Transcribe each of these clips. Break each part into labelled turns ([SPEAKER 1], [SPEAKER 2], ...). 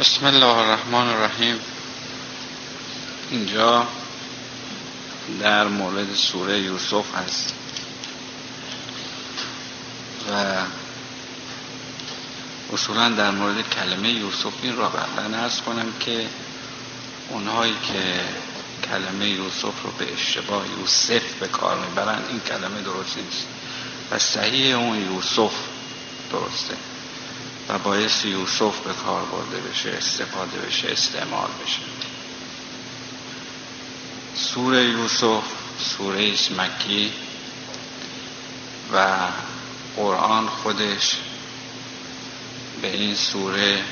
[SPEAKER 1] بسم الله الرحمن الرحیم. اینجا در مورد سوره یوسف هست. و اصولا در مورد کلمه یوسف این را بعدا ارز کنم که اونهایی که کلمه یوسف رو به اشتباه یوسف به کار می‌برن این کلمه درست نیست. و صحیح اون یوسف درسته. و باعث یوسف به کار برده بشه استفاده بشه استعمال بشه. سوره یوسف سوره مکی و قرآن خودش به این سوره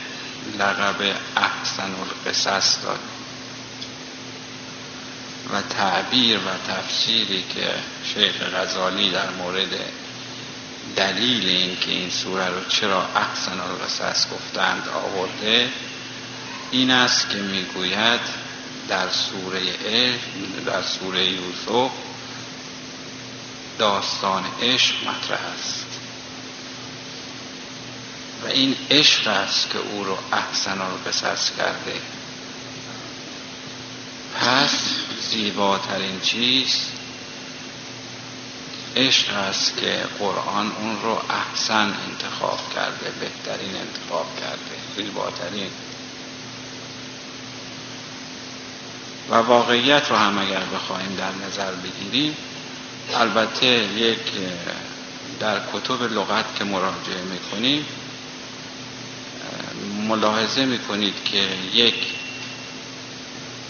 [SPEAKER 1] لقب احسن القصص داد. و تعبیر و تفسیری که شیخ غزالی در مورد دلیل اینکه این سوره رو چرا احسن القصص گفتند آورده این است که می‌گوید در سوره در سوره یوسف داستان عشق مطرح است. و این عشق است که او رو احسن القصص کرده. پس زیباترین چیز عشق است که قرآن اون رو احسن انتخاب کرده بهترین انتخاب کرده زیباترین و واقعیت رو هم اگر بخواهیم در نظر بگیریم البته یک در کتب لغت که مراجعه می‌کنیم ملاحظه می‌کنید که یک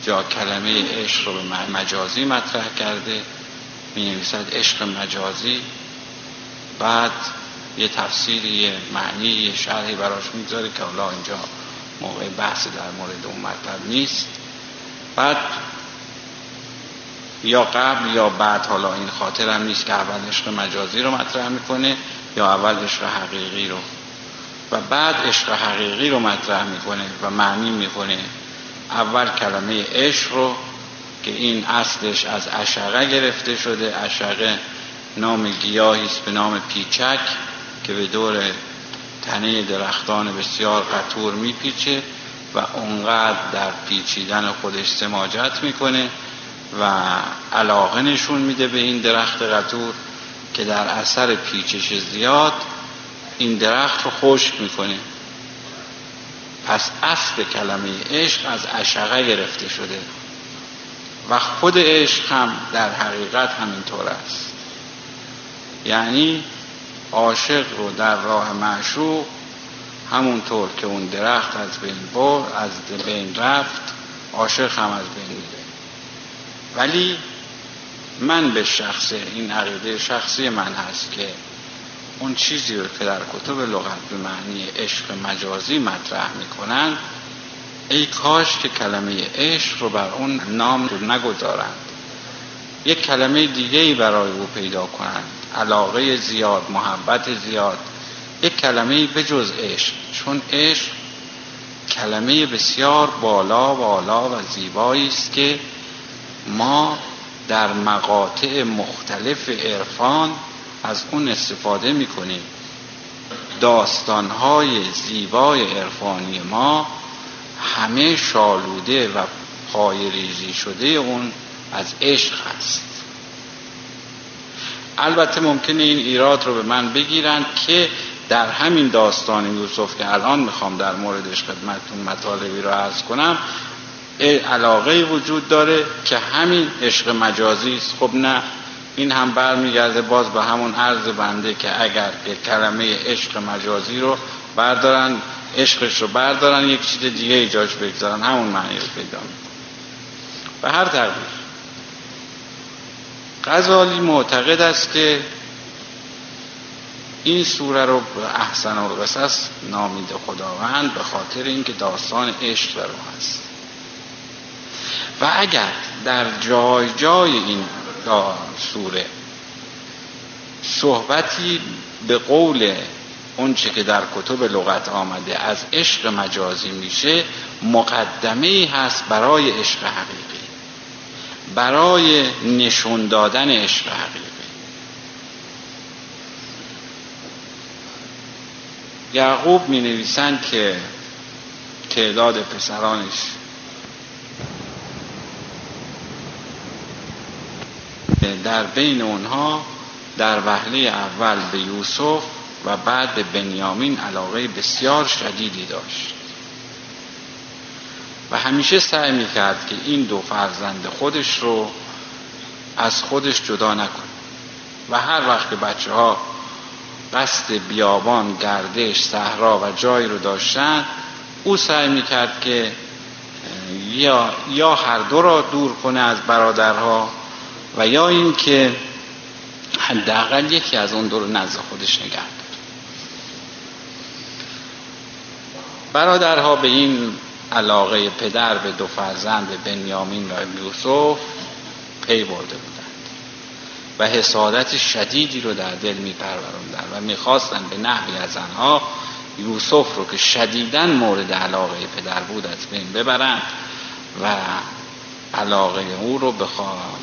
[SPEAKER 1] جا کلمه عشق رو به مجازی مطرح کرده می نویسد عشق مجازی. بعد یه تفسیری یه معنی یه شرحی براش می‌گذاره که حالا اینجا موقع بحث در مورد اون مطلب نیست. بعد یا قبل یا بعد حالا این خاطر هم نیست که اول عشق مجازی رو مطرح می‌کنه یا اول عشق حقیقی رو. و بعد عشق حقیقی رو مطرح می‌کنه و معنی می‌کنه اول کلمه عشق رو که این اصلش از اشقه گرفته شده. اشقه نام گیاهی است به نام پیچک که به دور تنه درختان بسیار قطور میپیچه و اونقدر در پیچیدن خودش سماجت می‌کنه و علاقه نشون میده به این درخت قطور که در اثر پیچش زیاد این درخت رو خشک می‌کنه. پس اصل کلمه عشق از اشقه گرفته شده. و خود عشق هم در حقیقت همینطور است. یعنی عاشق رو در راه معشوق همونطور که اون درخت از بین بر از بین رفت عاشق هم از بین میره. ولی من به شخص این عقیده شخصی من هست که اون چیزی رو که در کتب لغت به معنی عشق مجازی مطرح می‌کنن ای کاش که کلمه عشق رو بر اون نام رو نگذارند. یک کلمه دیگه ای برای او پیدا کنند. علاقه زیاد محبت زیاد. یک کلمه به جز عشق. چون عشق کلمه بسیار بالا بالا و زیبایی است که ما در مقاطع مختلف عرفان از اون استفاده می‌کنیم. داستانهای زیبای عرفانی ما همه شالوده و پای ریزی شده اون از عشق هست. البته ممکنه این ایراد رو به من بگیرند که در همین داستان یوسف که الان می‌خوام در موردش خدمتتون مطالبی رو عرض کنم علاقه وجود داره که همین عشق مجازی است. خب نه این هم برمیگرده باز به همون عرض بنده که اگر کلمه عشق مجازی رو بردارن عشقش رو بردارن یک چیز دیگه ایجاش بگذارن. همون معنی رو پیدا به هر تقدیر. غزالی معتقد است که این سوره رو به احسن القصص نامیده خداوند به خاطر اینکه داستان عشق در هست. و اگر در جای جای این سوره صحبتی به قول اونچه که در کتب لغت آمده از عشق مجازی میشه مقدمه هست برای عشق حقیقی. برای نشون دادن عشق حقیقی. یعقوب می نویسند که تعداد پسرانش در بین اونها در وهله اول به یوسف و بعد به بنیامین علاقه بسیار شدیدی داشت. و همیشه سعی می‌کرد که این دو فرزند خودش رو از خودش جدا نکنه. و هر وقت که بچه ها قصد بیابان گردش صحرا و جایی رو داشتن او سعی می‌کرد که یا, یا هر دو را دور کنه از برادرها و یا اینکه حداقل یکی از اون دو رو نزد خودش نگه برادرها به این علاقه پدر به دو فرزند به بنیامین و یوسف پی برده بودند و حسادت شدیدی رو در دل می و می‌خواستن به نحوی از آنها یوسف رو که شدیدن مورد علاقه پدر بود از بین ببرند و علاقه او رو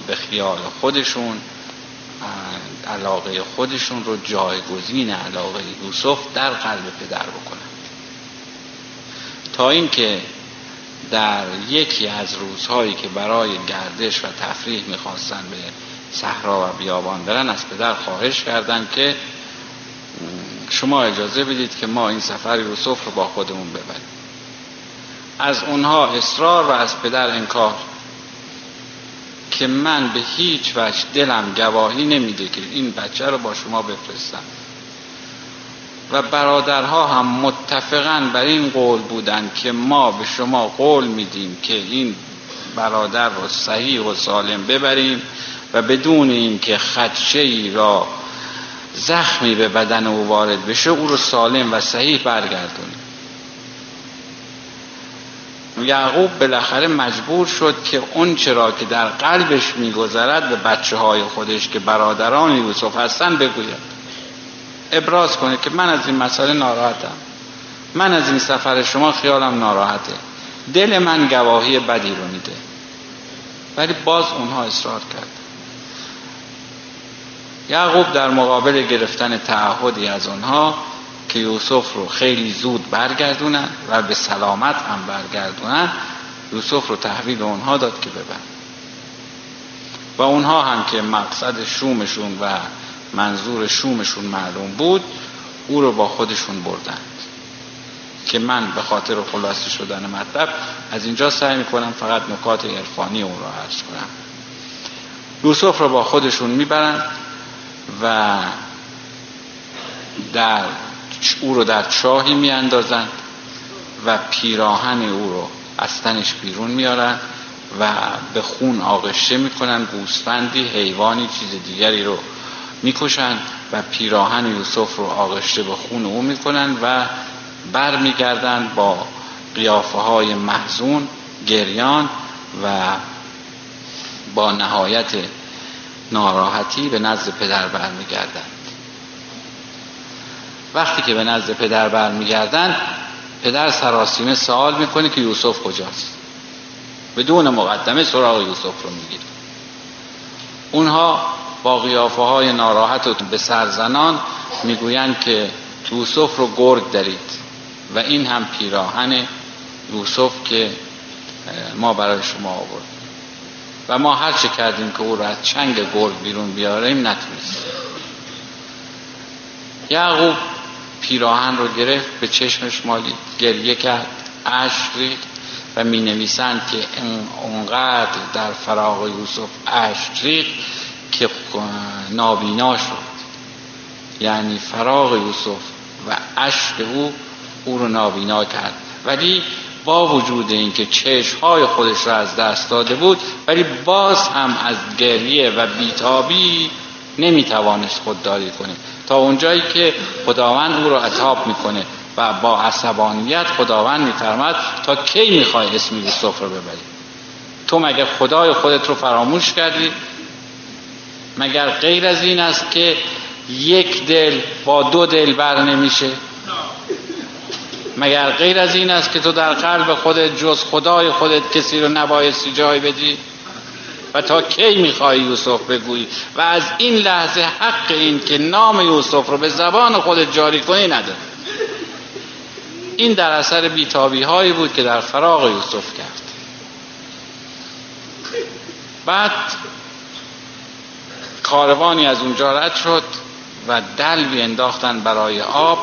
[SPEAKER 1] به خیال خودشون علاقه خودشون رو جایگزین علاقه یوسف در قلب پدر بکنند. تا اینکه در یکی از روزهایی که برای گردش و تفریح می‌خواستن به صحرا و بیابان برن از پدر خواهش کردند که شما اجازه بدید که ما این سفر یوسف رو با خودمون ببریم. از اونها اصرار و از پدر انکار که من به هیچ وجه دلم گواهی نمیده که این بچه رو با شما بفرستم. و برادرها هم متفقا بر این قول بودند که ما به شما قول میدیم که این برادر رو صحیح و سالم ببریم و بدون اینکه خدشه ای را زخمی به بدن او وارد بشه او رو سالم و صحیح برگردونیم یعقوب بالاخره مجبور شد که اون چرا که در قلبش میگذرد به بچه های خودش که برادران یوسف هستن بگوید. ابراز کنه که من از این مسئله ناراحتم. من از این سفر شما خیالم ناراحته. دل من گواهی بدی رو میده. ولی باز اونها اصرار کرد. یعقوب در مقابل گرفتن تعهدی از اونها که یوسف رو خیلی زود برگردونن و به سلامت هم برگردونن یوسف رو تحویل اونها داد که ببرن و اونها هم که مقصد شومشون و منظور شومشون معلوم بود او رو با خودشون بردند که من به خاطر خلاصه شدن مطلب از اینجا سعی می‌کنم فقط نکات عرفانی اون رو عرض کنم. یوسف رو با خودشون می‌برند و در او رو در چاهی میاندازند و پیراهن او رو از تنش بیرون میارن و به خون آغشته می‌کنن گوسفندی حیوانی چیز دیگری رو می‌کشند و پیراهن یوسف رو آغشته به خون او می‌کنند و برمیگردند با قیافه های محزون گریان و با نهایت ناراحتی به نزد پدر برمیگردند. وقتی که به نزد پدر برمیگردند پدر سراسیمه سوال می‌کنه که یوسف کجاست؟ بدون مقدمه سراغ یوسف رو می‌گیره. اونها با قیافه های ناراحت و به سرزنان می‌گویند که یوسف رو گرگ دارید و این هم پیراهن یوسف که ما برای شما آورد. و ما هر چه کردیم که او را از چنگ گرگ بیرون بیاریم نتونستیم. یعقوب پیراهن رو گرفت به چشمش مالید گریه کرد اشک ریخت و می نویسند که اونقدر در فراغ یوسف اشک ریخت که نابینا شد. یعنی فراغ یوسف و اشک او او رو نابینا کرد. ولی با وجود اینکه چشمهای خودش را از دست داده بود ولی باز هم از گریه و بیتابی نمی‌توانست خودداری کنه. تا اونجایی که خداوند او را عذاب می‌کنه و با عصبانیت خداوند میفرماد تا کی می‌خوای اسم یوسف رو ببری؟ تو مگه خدای خودت رو فراموش کردی؟ مگر غیر از این است که یک دل با دو دل بر نمیشه؟ مگر غیر از این است که تو در قلب خودت جز خدای خودت کسی رو نبایستی جای بدی؟ و تا کی می‌خوای یوسف بگویی؟ و از این لحظه حق این که نام یوسف رو به زبان خودت جاری کنی نداری این در اثر بیتابی هایی بود که در فراغ یوسف کرد. بعد کاروانی از اونجا رد شد و دلوی انداختن برای آب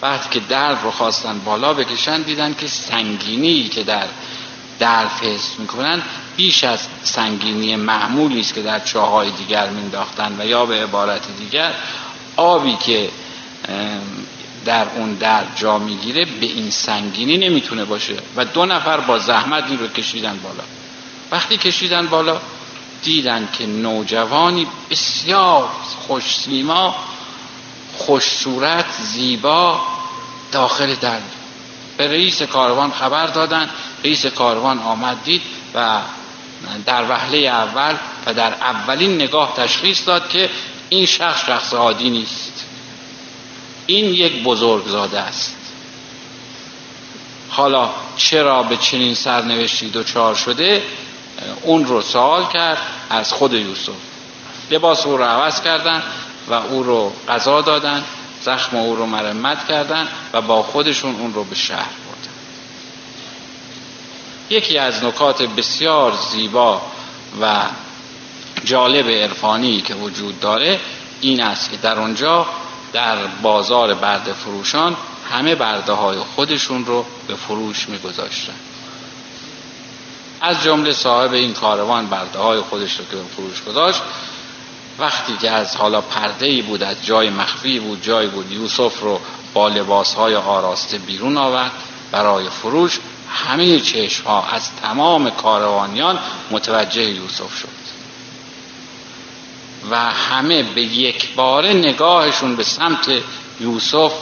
[SPEAKER 1] بعد که دلو رو خواستن بالا بکشن دیدن که سنگینی که در دلو حس می‌کنن بیش از سنگینی معمولی است که در چاهای دیگر مینداختن و یا به عبارت دیگر آبی که در اون در جا می‌گیره به این سنگینی نمی‌تونه باشه و دو نفر با زحمت این رو کشیدن بالا. وقتی کشیدن بالا دیدن که نوجوانی بسیار خوش سیما خوش صورت زیبا داخل در به رئیس کاروان خبر دادن. رئیس کاروان آمد دید و در وهله اول و در اولین نگاه تشخیص داد که این شخص شخص عادی نیست. این یک بزرگزاده است. حالا چرا به چنین سرنوشتی دچار شده؟ اون رو سوال کرد از خود یوسف. لباس او رو عوض کردن و او رو غذا دادن زخم او رو مرمت کردن و با خودشون اون رو به شهر بردن. یکی از نکات بسیار زیبا و جالب عرفانی که وجود داره این است که در اونجا در بازار برده فروشان همه برده های خودشون رو به فروش میگذاشتن. از جمله صاحب این کاروان برده های خودش رو که به فروش گذاشت وقتی که از حالا پرده ای بود از جای مخفی بود جای بود یوسف رو با لباس های آراسته بیرون آورد برای فروش همه چشم ها از تمام کاروانیان متوجه یوسف شد و همه به یک باره نگاهشون به سمت یوسف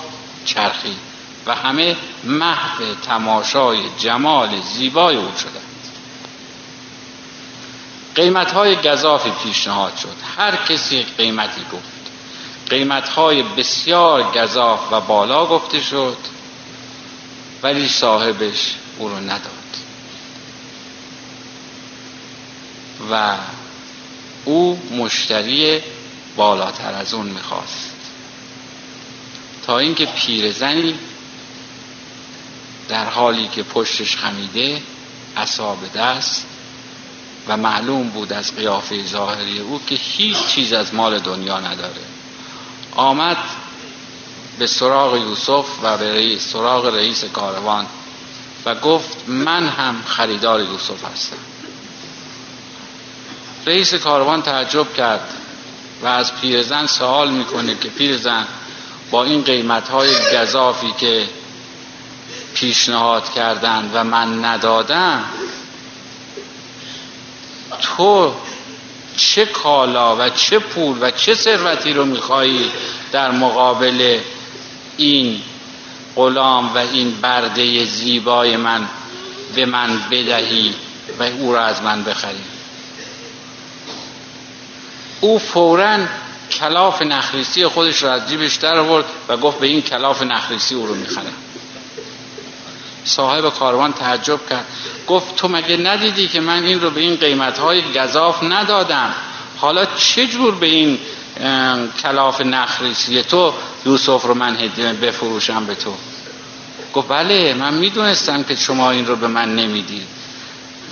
[SPEAKER 1] چرخید و همه محو تماشای جمال زیبای او شدند. قیمت های گذافی پیشنهاد شد. هر کسی قیمتی گفت. قیمت های بسیار گذاف و بالا گفته شد ولی صاحبش او رو نداد. و او مشتری بالاتر از اون می‌خواست. تا اینکه پیرزنی در حالی که پشتش خمیده اصاب دست و معلوم بود از قیافه ظاهری او که هیچ چیز از مال دنیا نداره. آمد به سراغ یوسف و به رئیس سراغ رئیس کاروان و گفت من هم خریدار یوسف هستم. رئیس کاروان تعجب کرد و از پیرزن سوال می‌کنه که پیرزن با این قیمت های گذافی که پیشنهاد کردند و من ندادم تو چه کالا و چه پول و چه ثروتی رو میخوایی در مقابل این غلام و این برده زیبای من به من بدهی و او را از من بخری؟ او فورا کلاف نخریسی خودش را از جیبش در آورد و گفت به این کلاف نخریسی او رو می‌خرم. صاحب کاروان تعجب کرد. گفت تو مگه ندیدی که من این رو به این قیمت های گذاف ندادم؟ حالا چه جور به این کلاف نخریسی؟ تو یوسف رو من بفروشم به تو. گفت بله من می‌دونستم که شما این رو به من نمی‌دید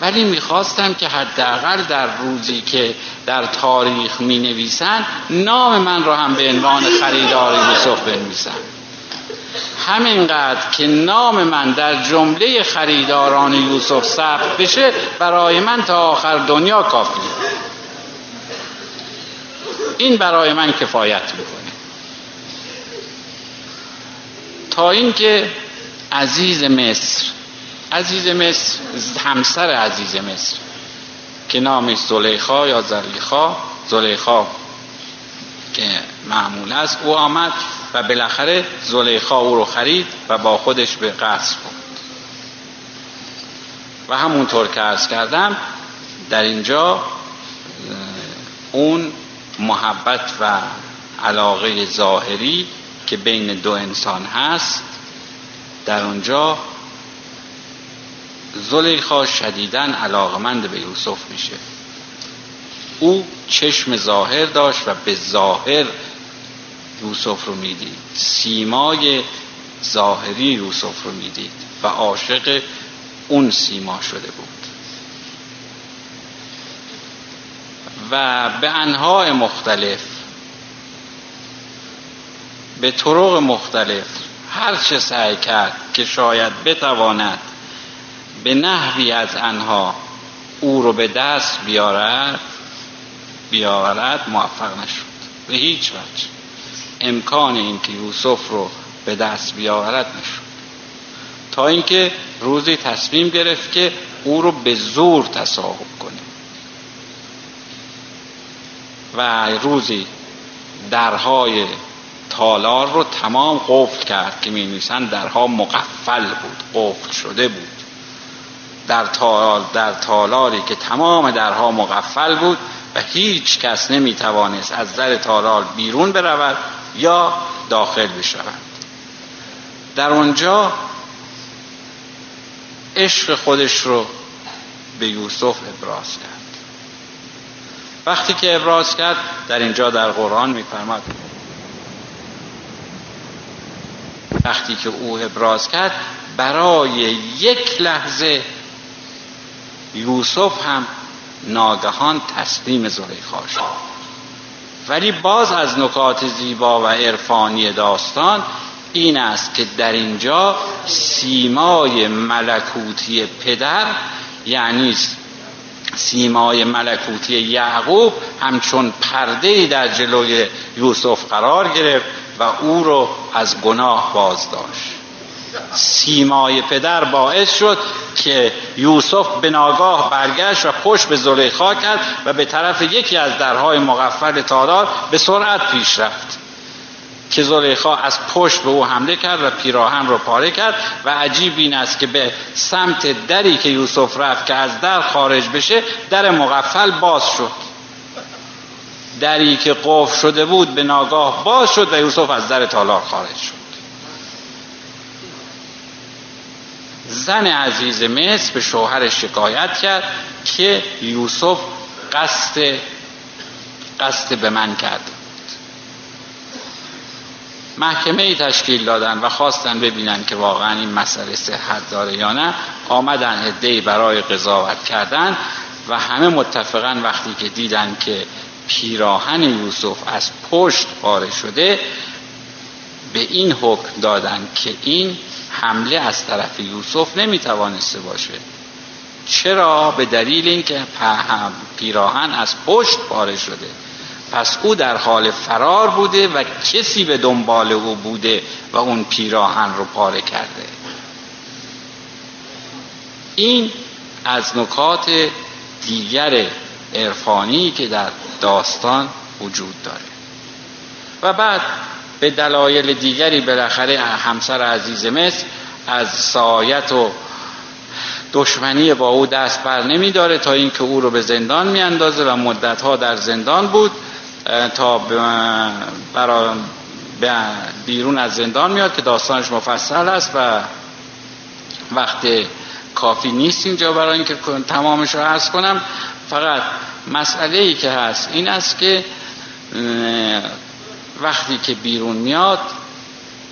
[SPEAKER 1] ولی می‌خواستم که حداقل در روزی که در تاریخ می نویسن نام من رو هم به عنوان خریدار یوسف بنویسن. همینقدر که نام من در جمله خریداران یوسف ثبت بشه برای من تا آخر دنیا کافی این برای من کفایت می‌کنه. تا اینکه عزیز مصر عزیز مصر همسر عزیز مصر که نامش زلیخا یا زلیخا زلیخا که معمول است او آمد. و بالاخره زلیخا او رو خرید و با خودش به قصر برد. و همونطور که ارز کردم در اینجا اون محبت و علاقه ظاهری که بین دو انسان هست در اونجا زلیخا شدیدن علاقمند به یوسف میشه. او چشم ظاهر داشت و به ظاهر یوسف رو می‌دید. سیمای ظاهری یوسف رو می‌دید و عاشق اون سیما شده بود. و به انهای مختلف به طرق مختلف هر چه سعی کرد که شاید بتواند به نحوی از انها او رو به دست بیارد بیاورد موفق نشد. به هیچ وجه. امکان اینکه یوسف رو به دست بیاورد نشد. تا اینکه روزی تصمیم گرفت که او رو به زور تصاحب کنه. و روزی درهای تالار رو تمام قفل کرد که می نویسن درها مقفل بود قفل شده بود. در, تالار در تالاری که تمام درها مقفل بود و هیچ کس نمی توانست از در تالار بیرون برود یا داخل بشود در آنجا عشق خودش رو به یوسف ابراز کرد. وقتی که ابراز کرد در اینجا در قرآن میفرماد وقتی که او ابراز کرد برای یک لحظه یوسف هم ناگهان تسلیم زلیخا شد. ولی باز از نکات زیبا و عرفانی داستان این است که در اینجا سیمای ملکوتی پدر یعنی سیمای ملکوتی یعقوب همچون پرده در جلوی یوسف قرار گرفت و او رو از گناه باز داشت سیمای پدر باعث شد که یوسف به ناگاه برگشت و پشت به زلیخا کرد و به طرف یکی از درهای مقفل تالار به سرعت پیش رفت. که زلیخا از پشت به او حمله کرد و پیراهن رو پاره کرد و عجیب این است که به سمت دری که یوسف رفت که از در خارج بشه در مقفل باز شد. دری که قفل شده بود به ناگاه باز شد و یوسف از در تالار خارج شد. زن عزیز مصر به شوهرش شکایت کرد که یوسف قصد قصد به من کرد محکمه ای تشکیل دادن و خواستن ببینن که واقعا این مسئله صحت داره یا نه آمدن هدهی برای قضاوت کردن و همه متفقا وقتی که دیدن که پیراهن یوسف از پشت پاره شده به این حکم دادن که این حمله از طرف یوسف نمی‌توانسته باشه. چرا؟ به دلیل اینکه پیراهن از پشت پاره شده. پس او در حال فرار بوده و کسی به دنبال او بوده و اون پیراهن رو پاره کرده. این از نکات دیگر عرفانی که در داستان وجود داره. و بعد به دلایل دیگری بالاخره همسر عزیز مصر از سایت و دشمنی با او دست بر نمی داره تا اینکه او رو به زندان می اندازه و مدتها در زندان بود تا برای بیرون از زندان میاد که داستانش مفصل است و وقت کافی نیست اینجا برای اینکه تمامش رو عرض کنم. فقط مسئله ای که هست این است که وقتی که بیرون میاد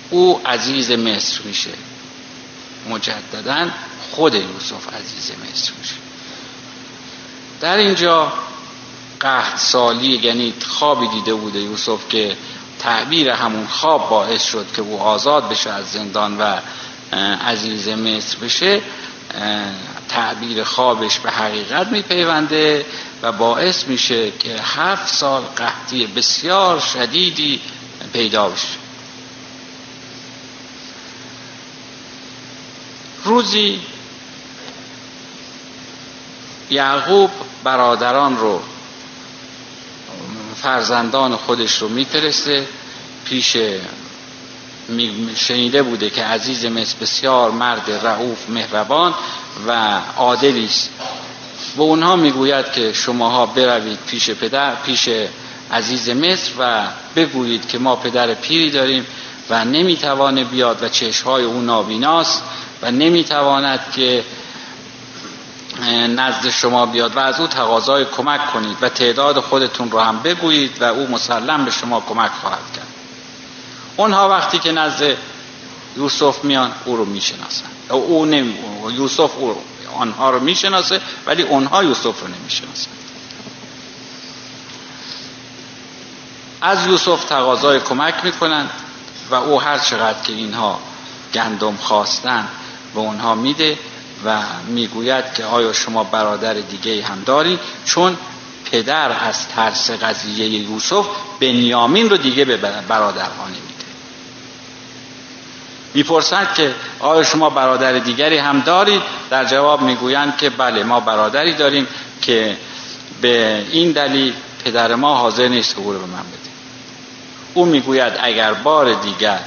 [SPEAKER 1] او عزیز مصر میشه. مجددا خود یوسف عزیز مصر میشه. در اینجا قهد سالی یعنی خوابی دیده بوده یوسف که تعبیر همون خواب باعث شد که او آزاد بشه از زندان و عزیز مصر بشه تعبیر خوابش به حقیقت میپیونده. و باعث میشه که هفت سال قحطی بسیار شدیدی پیدا بشه. روزی یعقوب برادران رو فرزندان خودش رو میفرسته. پیش شنیده بوده که عزیز مصر بسیار مرد رعوف مهربان و عادلی است. و اونها می‌گوید که شماها بروید پیش پدر پیش عزیز مصر و بگویید که ما پدر پیری داریم و نمی‌توانه بیاد و چشمهای او نابیناست و نمی‌تواند که نزد شما بیاد و از او تقاضای کمک کنید و تعداد خودتون رو هم بگویید و او مسلم به شما کمک خواهد کرد. اونها وقتی که نزد یوسف میان او رو می‌شناسن. او نمی... یوسف او آنها رو می‌شناسه ولی اونها یوسف رو نمی‌شناسن. از یوسف تقاضای کمک می‌کنن و او هر چقدر که اینها گندم خواستن به اونها میده و می‌گوید که آیا شما برادر دیگه هم داری؟ چون پدر از ترس قضیه یوسف بنیامین رو دیگه به برادرها نمیده. می‌پرسند که آیا شما برادر دیگری هم دارید؟ در جواب می‌گویند که بله ما برادری داریم که به این دلیل پدر ما حاضر نیست او رو به من بده. او می‌گوید اگر بار دیگر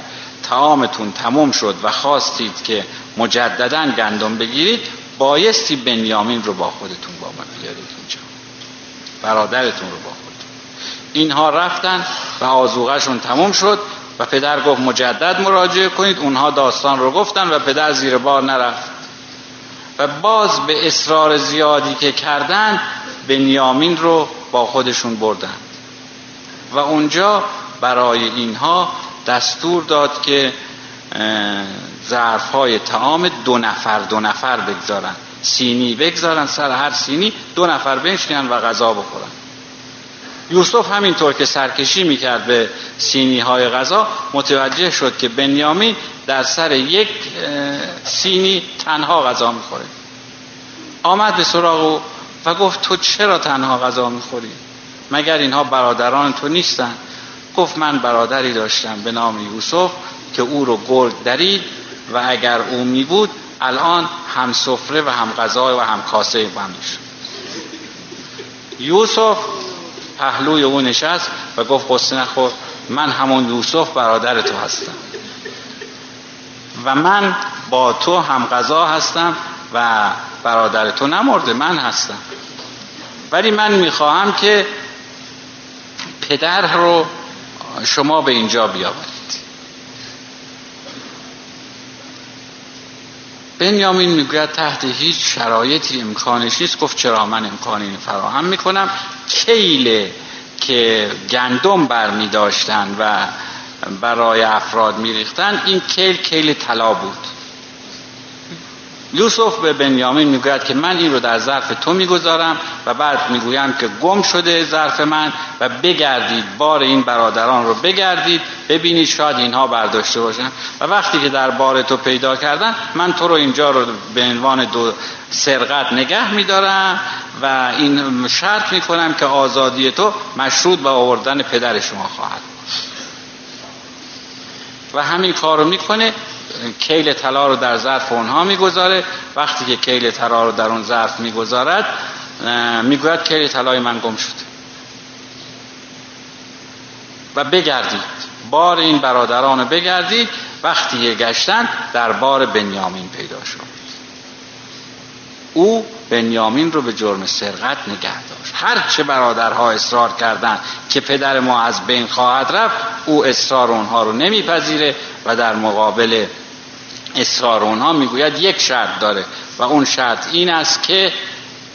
[SPEAKER 1] تعامتون تموم شد و خواستید که مجددا گندم بگیرید بایستی بنیامین رو با خودتون با من بیارید اینجا. برادرتون رو با خودتون. اینها رفتن و آزوغشون تموم شد. و پدر گفت مجدد مراجعه کنید. اونها داستان رو گفتن و پدر زیر بار نرفت. و باز به اصرار زیادی که کردن بنیامین رو با خودشون بردن و اونجا برای اینها دستور داد که ظرف های تعام دو نفر دو نفر بگذارن. سینی بگذارن سر هر سینی دو نفر بنشینن و غذا بخورن. یوسف همینطور که سرکشی می‌کرد به سینی های غذا متوجه شد که بنیامین در سر یک سینی تنها غذا می‌خوره. آمد به سراغ و گفت تو چرا تنها غذا می‌خوری؟ مگر اینها برادران تو نیستن؟ گفت من برادری داشتم به نام یوسف که او رو گرگ درید و اگر او می بود الان هم سفره و هم غذا و هم کاسه من یوسف پهلوی او نشست و گفت قصه نخور من همون یوسف برادر تو هستم. و من با تو هم غذا هستم و برادر تو نمرده من هستم. ولی من می‌خواهم که پدر رو شما به اینجا بیاورید. بنیامین می‌گوید تحت هیچ شرایطی امکانش نیست. گفت چرا من امکانی فراهم می‌کنم؟ کیل که گندم بر می داشتن و برای افراد میریختن این کیل کیل طلا بود. یوسف به بنیامین می‌گوید که من این رو در ظرف تو می‌گذارم و بعد می‌گویم که گم شده ظرف من و بگردید بار این برادران رو بگردید ببینید شاید اینها برداشته باشن. و وقتی که در بار تو پیدا کردن من تو رو اینجا رو به عنوان دو سرقت نگه میدارم و این شرط می‌کنم که آزادی تو مشروط به آوردن پدر شما خواهد. و همین کار رو می‌کنه. کیل طلا رو در ظرف اونها می‌گذاره. وقتی که کیل طلا رو در اون ظرف می‌گذارد می‌گوید کیل طلای من گم شد. و بگردید. بار این برادران بگردید. وقتی گشتن در بار بنیامین پیدا شد. او بنیامین رو به جرم سرقت نگه داشت. هر چه برادرها اصرار کردند که پدر ما از بین خواهد رفت او اصرار اونها رو نمیپذیره و در مقابل اصرار اونها می‌گوید یک شرط داره و اون شرط این است که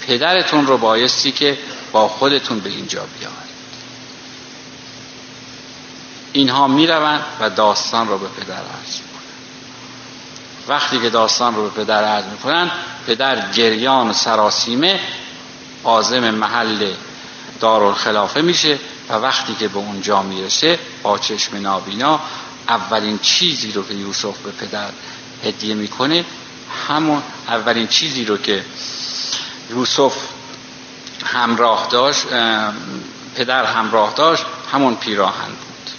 [SPEAKER 1] پدرتون رو بایستی که با خودتون به اینجا بیاورید. اینها می‌روند و داستان رو به پدر عرض وقتی که داستان رو به پدر عرض می‌کنن پدر گریان و سراسیمه عازم محل دارالخلافه میشه و وقتی که به اونجا می‌رسه با چشم نابینا اولین چیزی رو که یوسف به پدر هدیه می‌کنه. همون اولین چیزی رو که یوسف همراه داشت پدر همراه داشت همون پیراهن بود.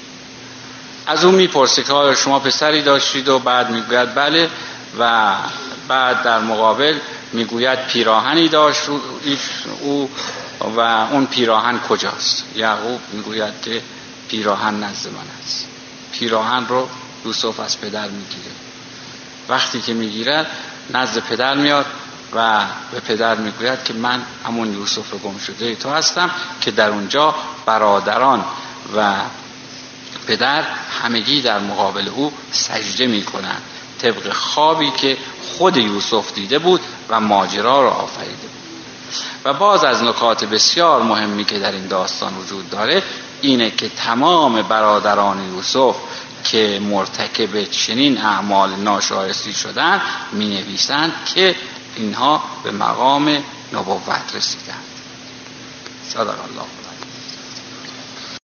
[SPEAKER 1] از اون می‌پرسه که شما پسری داشتید و بعد می‌گوید بله و بعد در مقابل می‌گوید پیراهنی داشت او و اون پیراهن کجاست؟ یعقوب می‌گوید که پیراهن نزد من است. پیراهن رو یوسف از پدر می‌گیره. وقتی که می‌گیرد نزد پدر میاد و به پدر می‌گوید که من همون یوسف گم شده تو هستم که در اونجا برادران و پدر همگی در مقابل او سجده می‌کنند. طبق خوابی که خود یوسف دیده بود و ماجرا را آفریده بود. و باز از نکات بسیار مهمی که در این داستان وجود داره اینه که تمام برادران یوسف که مرتکب چنین اعمال ناشایستی شدن می نویسند که اینها به مقام نبوت رسیدند. صدق الله.